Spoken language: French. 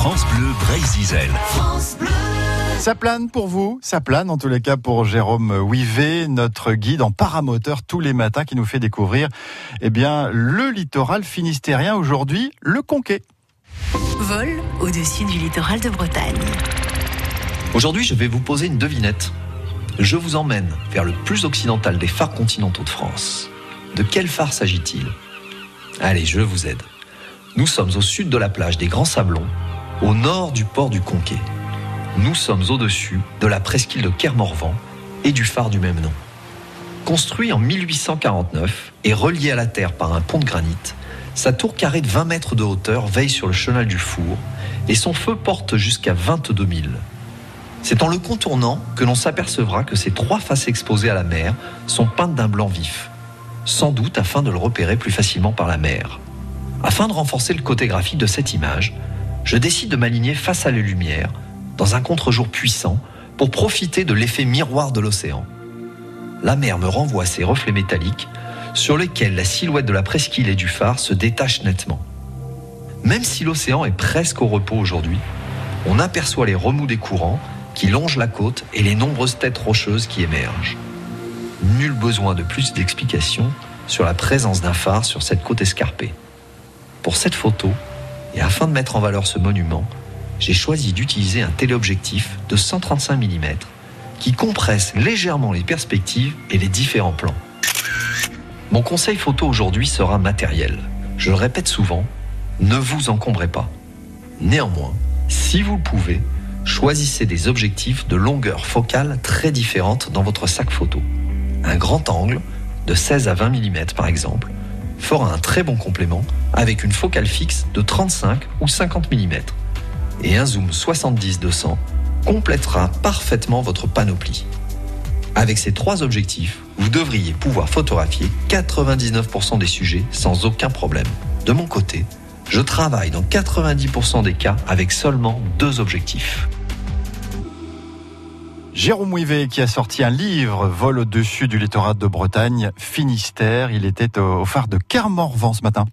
France Bleu Brésil. Ça plane pour vous, ça plane en tous les cas pour Jérôme Ouivet, notre guide en paramoteur tous les matins qui nous fait découvrir eh bien, le littoral finistérien aujourd'hui, le Conquet. Vol au-dessus du littoral de Bretagne. Aujourd'hui, je vais vous poser une devinette. Je vous emmène vers le plus occidental des phares continentaux de France. De quel phare s'agit-il? Allez, je vous aide. Nous sommes au sud de la plage des Grands Sablons, au nord du port du Conquet. Nous sommes au-dessus de la presqu'île de Kermorvan et du phare du même nom. Construit en 1849 et relié à la terre par un pont de granit, sa tour carrée de 20 mètres de hauteur veille sur le chenal du four et son feu porte jusqu'à 22 000. C'est en le contournant que l'on s'apercevra que ces trois faces exposées à la mer sont peintes d'un blanc vif, sans doute afin de le repérer plus facilement par la mer. Afin de renforcer le côté graphique de cette image, je décide de m'aligner face à la lumière, dans un contre-jour puissant, pour profiter de l'effet miroir de l'océan. La mer me renvoie ses reflets métalliques, sur lesquels la silhouette de la presqu'île et du phare se détache nettement. Même si l'océan est presque au repos aujourd'hui, on aperçoit les remous des courants qui longent la côte et les nombreuses têtes rocheuses qui émergent. Nul besoin de plus d'explications sur la présence d'un phare sur cette côte escarpée. Pour cette photo, et afin de mettre en valeur ce monument, j'ai choisi d'utiliser un téléobjectif de 135 mm qui compresse légèrement les perspectives et les différents plans. Mon conseil photo aujourd'hui sera matériel. Je le répète souvent, ne vous encombrez pas. Néanmoins, si vous le pouvez, choisissez des objectifs de longueur focale très différentes dans votre sac photo. Un grand angle, de 16 à 20 mm par exemple, fera un très bon complément avec une focale fixe de 35 ou 50 mm. Et un zoom 70-200 complétera parfaitement votre panoplie. Avec ces trois objectifs, vous devriez pouvoir photographier 99% des sujets sans aucun problème. De mon côté, je travaille dans 90% des cas avec seulement deux objectifs. Jérôme Ouivet qui a sorti un livre, Vol au-dessus du littoral de Bretagne, Finistère. Il était au phare de Kermorvan ce matin.